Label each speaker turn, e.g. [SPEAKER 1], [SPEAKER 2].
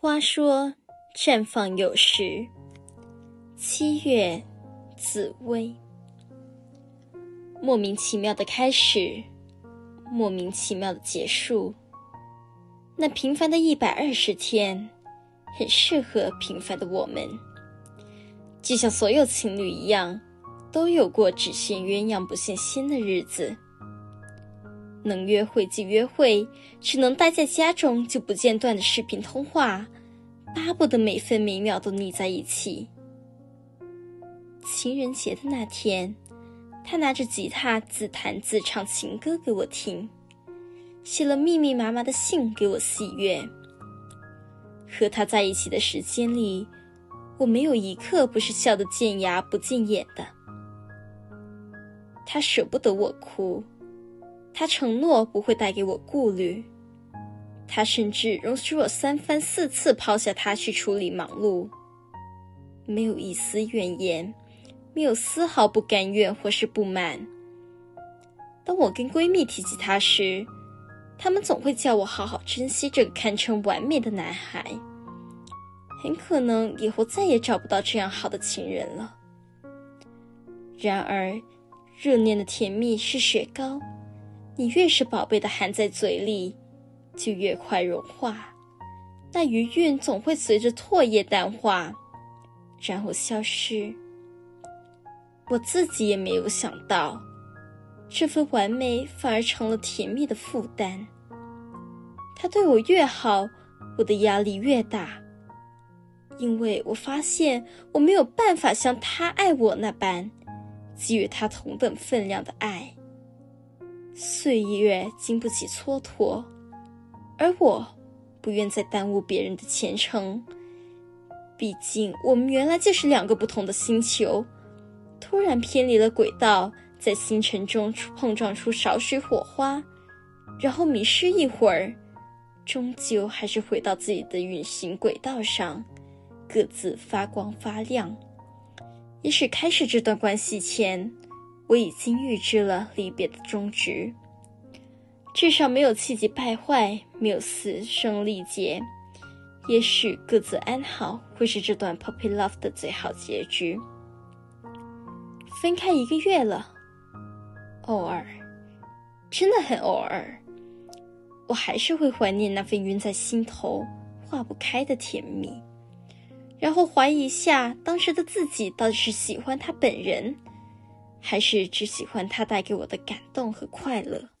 [SPEAKER 1] 花说绽放有时，七月，紫薇。莫名其妙的开始，莫名其妙的结束。那平凡的一百二十天，很适合平凡的我们。就像所有情侣一样，都有过只羡鸳鸯不羡仙的日子。能约会即约会，只能待在家中就不间断的视频通话，巴不得每分每秒都腻在一起。情人节的那天，他拿着吉他自弹自唱情歌给我听，写了密密麻麻的信给我喜悦。和他在一起的时间里，我没有一刻不是笑得见牙不见眼的。他舍不得我哭。他承诺不会带给我顾虑，他甚至容许我三番四次抛下他去处理忙碌，没有一丝怨言，没有丝毫不甘愿或是不满。当我跟闺蜜提起他时，她们总会叫我好好珍惜这个堪称完美的男孩，很可能以后再也找不到这样好的情人了。然而，热恋的甜蜜是雪糕。你越是宝贝的含在嘴里，就越快融化。那余韵总会随着唾液淡化，然后消失。我自己也没有想到，这份完美反而成了甜蜜的负担。他对我越好，我的压力越大，因为我发现我没有办法像他爱我那般，给予他同等分量的爱。岁月经不起蹉跎，而我不愿再耽误别人的前程。毕竟我们原来就是两个不同的星球，突然偏离了轨道，在星辰中碰撞出少许火花，然后迷失一会儿，终究还是回到自己的运行轨道上，各自发光发亮。也许开始这段关系前。我已经预知了离别的终局，至少没有气急败坏，没有嘶声力竭。也许各自安好会是这段 puppy love 的最好结局。分开一个月了，偶尔，真的很偶尔，我还是会怀念那份晕在心头、化不开的甜蜜，然后怀疑一下当时的自己到底是喜欢他本人。还是只喜欢它带给我的感动和快乐。